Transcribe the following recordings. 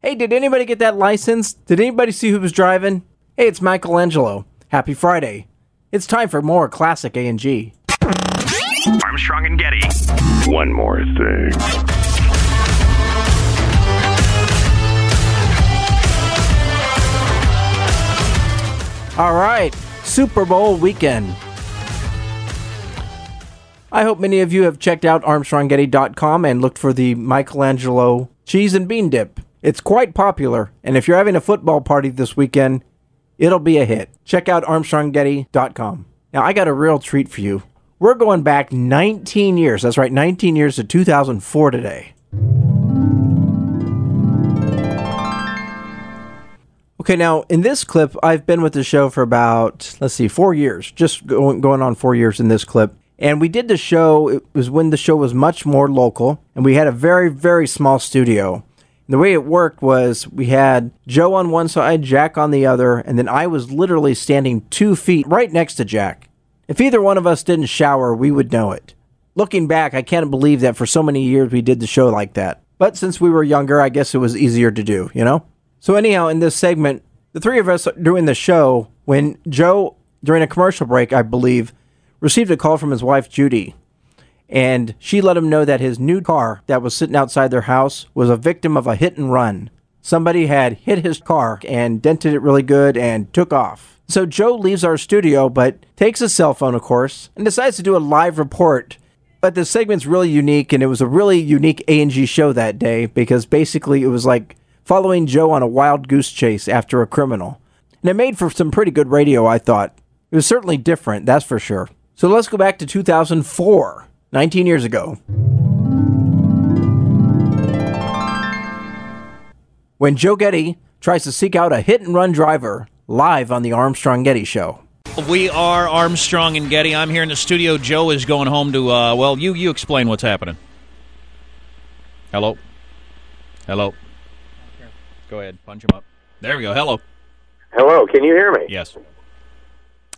Hey, did anybody get that license? Did anybody see who was driving? Hey, it's Michelangelo. Happy Friday. It's time for more classic A&G. Armstrong and Getty. One more thing. All right, Super Bowl weekend. I hope many of you have checked out ArmstrongGetty.com and looked for the Michelangelo cheese and bean dip. It's quite popular, and if you're having a football party this weekend, it'll be a hit. Check out ArmstrongGetty.com. Now, I got a real treat for you. We're going back 19 years. That's right, 19 years to 2004 today. Okay, now in this clip, I've been with the show for about, let's see, four years, just going, going on four years in this clip. And we did the show, it was when the show was much more local, and we had a very, very small studio. And the way it worked was we had Joe on one side, Jack on the other, and then I was literally standing two feet right next to Jack. If either one of us didn't shower, we would know it. Looking back, I can't believe that for so many years we did the show like that. But since we were younger, I guess it was easier to do, you know? So, anyhow, in this segment, the three of us are doing the show when Joe, during a commercial break, I believe, received a call from his wife, Judy. And she let him know that his new car that was sitting outside their house was a victim of a hit and run. Somebody had hit his car and dented it really good and took off. So Joe leaves our studio, but takes his cell phone, of course, and decides to do a live report. But the segment's really unique, and it was a really unique A&G show that day because basically it was like following Joe on a wild goose chase after a criminal. And it made for some pretty good radio, I thought. It was certainly different, that's for sure. So let's go back to 2004, 19 years ago. When Joe Getty tries to seek out a hit and run driver live on the Armstrong Getty Show. We are Armstrong and Getty. I'm here in the studio. Joe is going home to. Uh, well, you you explain what's happening. Hello. Hello. Go ahead. Punch him up. There we go. Hello. Hello, can you hear me? Yes.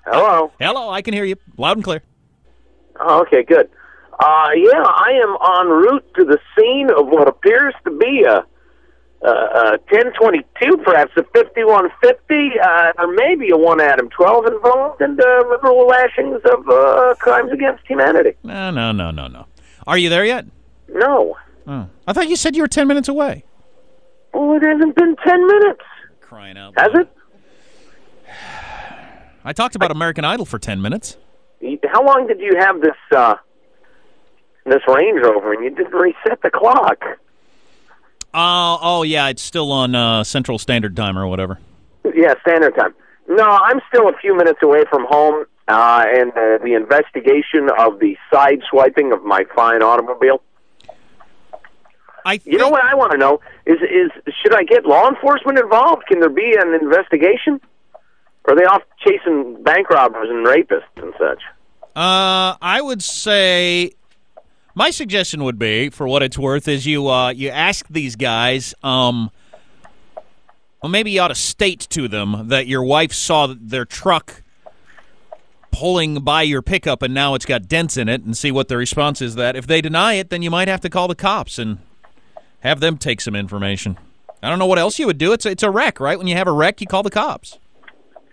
Hello. Hello. I can hear you loud and clear. Oh, okay, good. Uh, yeah, I am en route to the scene of what appears to be a, a, a 1022, perhaps a 5150, uh, or maybe a 1 Adam 12 involved in the liberal lashings of uh, crimes against humanity. No, no, no, no, no. Are you there yet? No. Oh. I thought you said you were 10 minutes away. Well, it hasn't been 10 minutes. Crying out. Has loud. I talked about American Idol for 10 minutes. How long did you have this uh, this Range Rover and you didn't reset the clock? Oh, oh yeah, it's still on uh, Central Standard Time or whatever. Yeah, standard time. No, I'm still a few minutes away from home, uh, and uh, the investigation of the side swiping of my fine automobile. I You know what I want to know is is should I get law enforcement involved? Can there be an investigation? Or are they off chasing bank robbers and rapists and such? Uh, I would say my suggestion would be, for what it's worth, is you uh, you ask these guys. Um, well, maybe you ought to state to them that your wife saw their truck pulling by your pickup and now it's got dents in it, and see what the response is. That if they deny it, then you might have to call the cops and have them take some information. I don't know what else you would do. It's a, it's a wreck, right? When you have a wreck, you call the cops.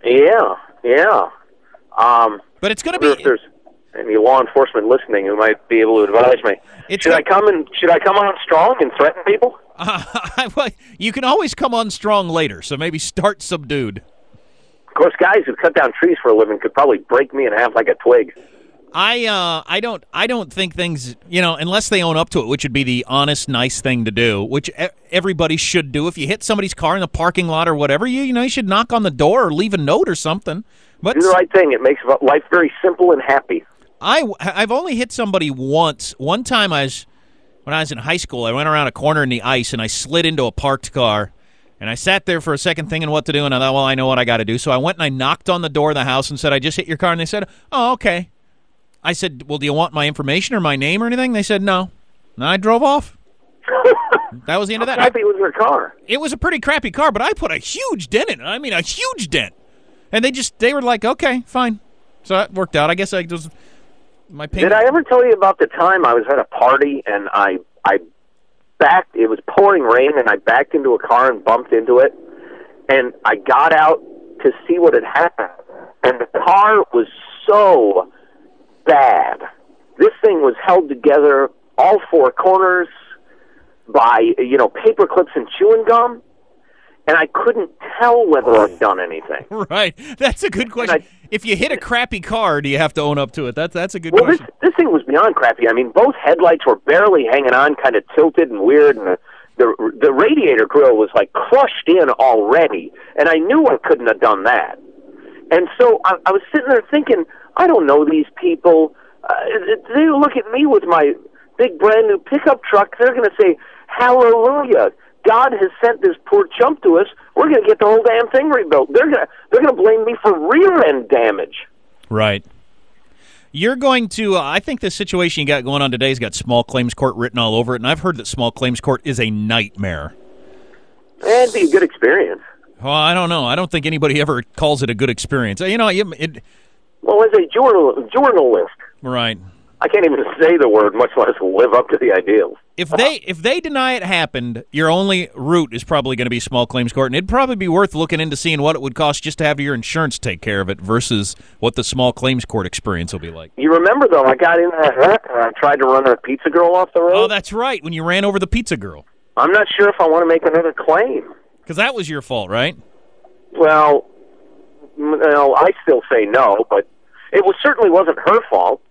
Yeah, yeah. Um, But it's going to be any law enforcement listening who might be able to advise me. It's should go- I come and should I come on strong and threaten people? Uh, well, you can always come on strong later, so maybe start subdued. Of course, guys who cut down trees for a living could probably break me in half like a twig. I uh, I don't I don't think things you know unless they own up to it, which would be the honest, nice thing to do, which everybody should do. If you hit somebody's car in the parking lot or whatever, you you know you should knock on the door or leave a note or something. But Do the right thing. It makes life very simple and happy. I I've only hit somebody once. One time I was when I was in high school. I went around a corner in the ice and I slid into a parked car. And I sat there for a second thinking what to do, and I thought, well, I know what I got to do. So I went and I knocked on the door of the house and said, I just hit your car. And they said, oh, okay. I said, well, do you want my information or my name or anything? They said, no. And I drove off. that was the end of that. Happy with their car. it was a pretty crappy car, but I put a huge dent in it. I mean, a huge dent. And they just, they were like, okay, fine. So that worked out. I guess I just, my payment. Did I ever tell you about the time I was at a party and I I backed? It was pouring rain and I backed into a car and bumped into it, and I got out to see what had happened, and the car was so bad. This thing was held together all four corners by you know paper clips and chewing gum, and I couldn't tell whether I'd done anything. Right. That's a good question. I- if you hit a crappy car, do you have to own up to it? That's that's a good Well, this question. this thing was beyond crappy. I mean, both headlights were barely hanging on, kind of tilted and weird, and the, the the radiator grill was like crushed in already. And I knew I couldn't have done that. And so I, I was sitting there thinking, I don't know these people. Uh, they look at me with my big brand new pickup truck. They're going to say, "Hallelujah." God has sent this poor chump to us. We're going to get the whole damn thing rebuilt. They're going to they're going to blame me for rear end damage. Right. You're going to. Uh, I think the situation you got going on today's got small claims court written all over it, and I've heard that small claims court is a nightmare. It'd be a good experience. Well, I don't know. I don't think anybody ever calls it a good experience. You know, it, it Well, as a journal, journalist, right. I can't even say the word, much less live up to the ideals. If they if they deny it happened, your only route is probably going to be small claims court, and it'd probably be worth looking into seeing what it would cost just to have your insurance take care of it versus what the small claims court experience will be like. You remember, though, I got in that wreck and I tried to run a pizza girl off the road. Oh, that's right. When you ran over the pizza girl, I'm not sure if I want to make another claim. because that was your fault, right? Well, m- no, I still say no, but it was certainly wasn't her fault.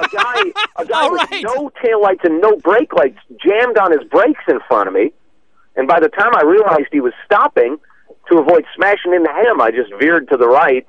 A guy, a guy with right. no taillights and no brake lights jammed on his brakes in front of me, and by the time I realized he was stopping, to avoid smashing into him, I just veered to the right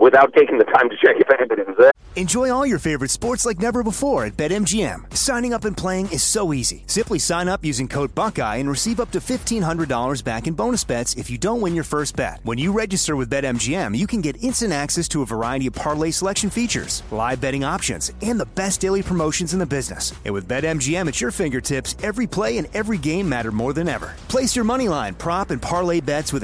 without taking the time to check if anybody was there. Enjoy all your favorite sports like never before at BetMGM. Signing up and playing is so easy. Simply sign up using code Buckeye and receive up to $1,500 back in bonus bets if you don't win your first bet. When you register with BetMGM, you can get instant access to a variety of parlay selection features, live betting options, and the best daily promotions in the business. And with BetMGM at your fingertips, every play and every game matter more than ever. Place your money line, prop, and parlay bets with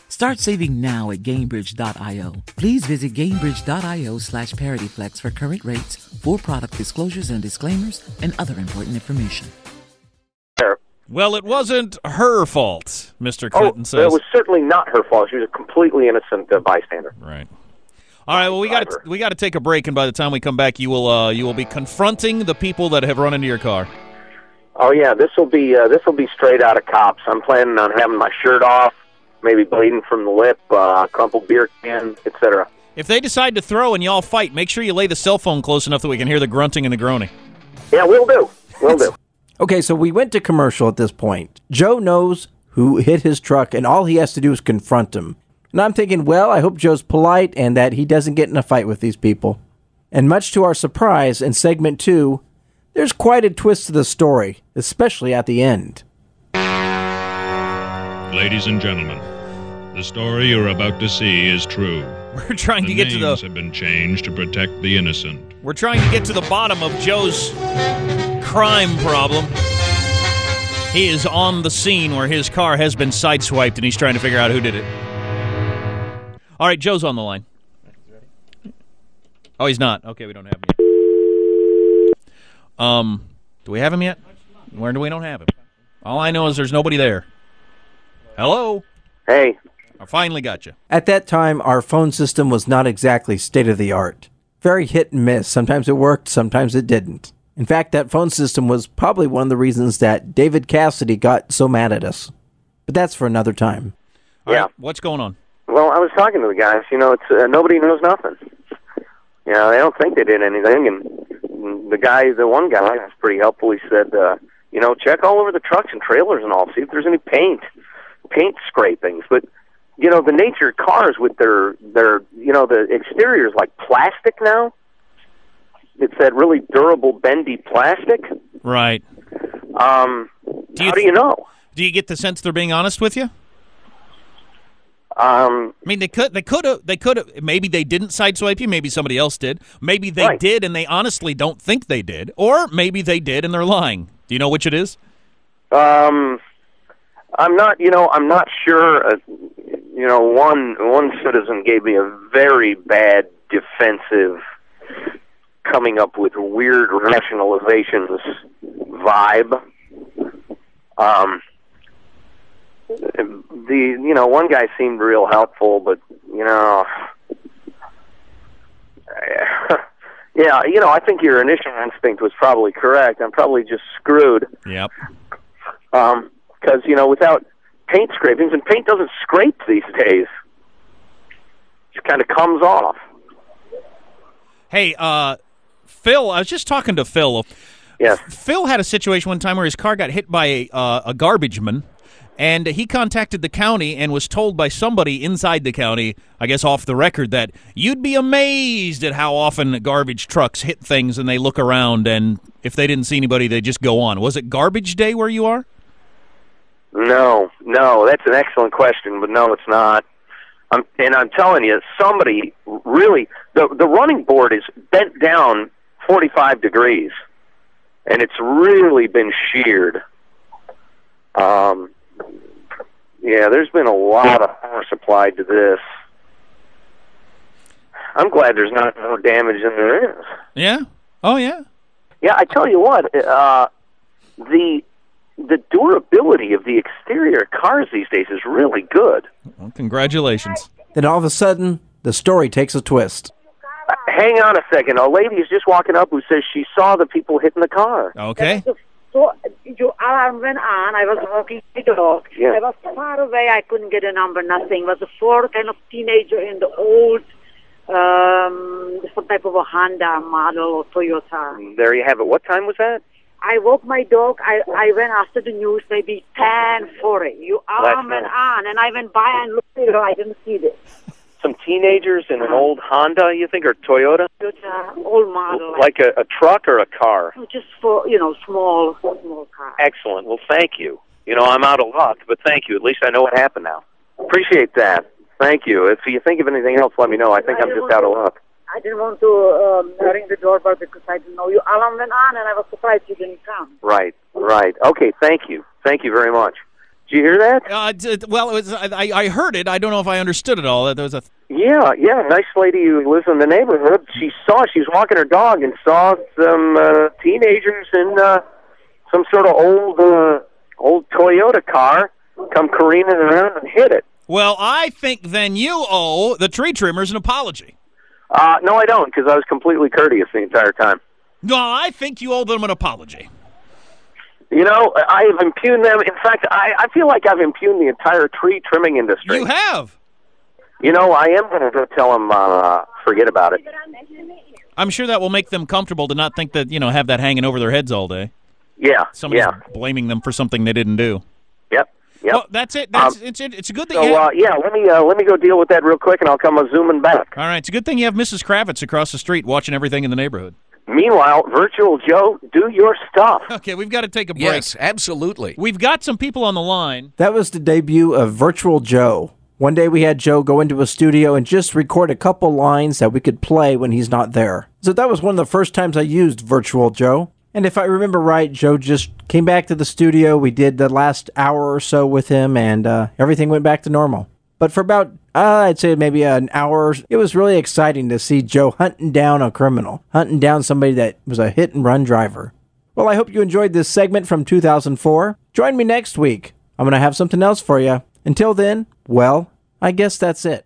Start saving now at Gainbridge.io. Please visit Gainbridge.io slash ParityFlex for current rates, for product disclosures and disclaimers, and other important information. Well, it wasn't her fault, Mr. Oh, Clinton it was certainly not her fault. She was a completely innocent uh, bystander. Right. All right. Well, we got we got to take a break, and by the time we come back, you will uh, you will be confronting the people that have run into your car. Oh yeah, this will be uh, this will be straight out of cops. I'm planning on having my shirt off, maybe bleeding from the lip, uh, crumpled beer can, etc. If they decide to throw and y'all fight, make sure you lay the cell phone close enough that we can hear the grunting and the groaning. Yeah, we'll do. We'll do. Okay, so we went to commercial at this point. Joe knows who hit his truck, and all he has to do is confront him. And I'm thinking, well, I hope Joe's polite and that he doesn't get in a fight with these people. And much to our surprise, in segment two, there's quite a twist to the story, especially at the end. Ladies and gentlemen, the story you're about to see is true. We're trying the to get to names the have been changed to protect the innocent. we're trying to get to the bottom of Joe's crime problem. He is on the scene where his car has been sideswiped, and he's trying to figure out who did it. All right, Joe's on the line. Oh, he's not. Okay, we don't have him yet. Um, do we have him yet? Where do we don't have him? All I know is there's nobody there. Hello. Hey. I finally got you. At that time, our phone system was not exactly state of the art. Very hit and miss. Sometimes it worked, sometimes it didn't. In fact, that phone system was probably one of the reasons that David Cassidy got so mad at us. But that's for another time. yeah. What's going on? Well, I was talking to the guys. You know, it's uh, nobody knows nothing. You know, they don't think they did anything. And the guy, the one guy, was pretty helpful. He said, uh, you know, check all over the trucks and trailers and all, see if there's any paint, paint scrapings. But you know, the nature of cars with their their you know the exterior is like plastic now. It's that really durable, bendy plastic. Right. Um, Do you how do you know? Do you get the sense they're being honest with you? Um, I mean, they could, they could have, they could have. Maybe they didn't sideswipe you. Maybe somebody else did. Maybe they did, and they honestly don't think they did. Or maybe they did, and they're lying. Do you know which it is? Um, I'm not. You know, I'm not sure. Uh, you know, one one citizen gave me a very bad defensive, coming up with weird rationalizations vibe. Um, the you know one guy seemed real helpful, but you know, yeah, you know, I think your initial instinct was probably correct. I'm probably just screwed. Yep. Um, because you know, without paint scrapings, and paint doesn't scrape these days. It just kind of comes off. Hey, uh, Phil, I was just talking to Phil. Yes. Phil had a situation one time where his car got hit by a, uh, a garbage man, And he contacted the county and was told by somebody inside the county, I guess off the record, that you'd be amazed at how often garbage trucks hit things and they look around and if they didn't see anybody, they just go on. Was it garbage day where you are? No, no, that's an excellent question, but no, it's not. I'm, and I'm telling you, somebody really the the running board is bent down 45 degrees, and it's really been sheared. Um, yeah, there's been a lot of power supplied to this. I'm glad there's not more damage than there is. Yeah. Oh yeah. Yeah, I tell you what, uh, the the durability of the exterior cars these days is really good. Well, congratulations. Then all of a sudden, the story takes a twist. Uh, hang on a second. A lady is just walking up who says she saw the people hitting the car. Okay. So your alarm went on. I was walking the dog. Yeah. I was far away. I couldn't get a number. Nothing. It was a four kind of teenager in the old, um, some type of a Honda model or Toyota. There you have it. What time was that? I woke my dog. I I went after the news, maybe ten forty. Your alarm went on, and I went by and looked at it. I didn't see this. Some teenagers in an old Honda, you think, or Toyota? Toyota old model. Like a, a truck or a car? Oh, just for you know small small car. Excellent. Well, thank you. You know, I'm out of luck, but thank you. At least I know what happened now. Appreciate that. Thank you. If you think of anything else, let me know. I think I'm just out of luck. I didn't want to um, ring the doorbell because I didn't know you. alarm went on, and I was surprised you didn't come. Right, right. Okay, thank you. Thank you very much. Did you hear that? Uh, d- well, it was, I, I heard it. I don't know if I understood it all. There was a Yeah, yeah. Nice lady who lives in the neighborhood. She saw, she was walking her dog and saw some uh, teenagers in uh, some sort of old, uh, old Toyota car come careening around and hit it. Well, I think then you owe the tree trimmers an apology. Uh, no, I don't, because I was completely courteous the entire time. No, I think you owe them an apology. You know, I have impugned them. In fact, I, I feel like I've impugned the entire tree trimming industry. You have. You know, I am going to go tell them, uh, forget about it. I'm sure that will make them comfortable to not think that, you know, have that hanging over their heads all day. Yeah, Somebody's yeah. blaming them for something they didn't do. Yep, yep. Well, that's it. That's Um, it's it. It's a good thing. So, you have, uh, yeah, let me uh, let me go deal with that real quick, and I'll come uh, zooming back. all right, it's a good thing you have Mrs. Kravitz across the street watching everything in the neighborhood. Meanwhile, Virtual Joe, do your stuff. Okay, we've got to take a break. Yes, absolutely. We've got some people on the line. That was the debut of Virtual Joe. One day we had Joe go into a studio and just record a couple lines that we could play when he's not there. So that was one of the first times I used Virtual Joe. And if I remember right, Joe just came back to the studio. We did the last hour or so with him, and uh, everything went back to normal. But for about, uh, I'd say maybe an hour, it was really exciting to see Joe hunting down a criminal, hunting down somebody that was a hit and run driver. Well, I hope you enjoyed this segment from 2004. Join me next week. I'm going to have something else for you. Until then, well, I guess that's it.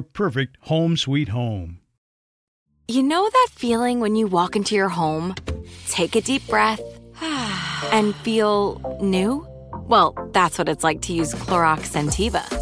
perfect home sweet home. You know that feeling when you walk into your home, take a deep breath, and feel new? Well, that's what it's like to use Clorox Scentiva.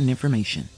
information.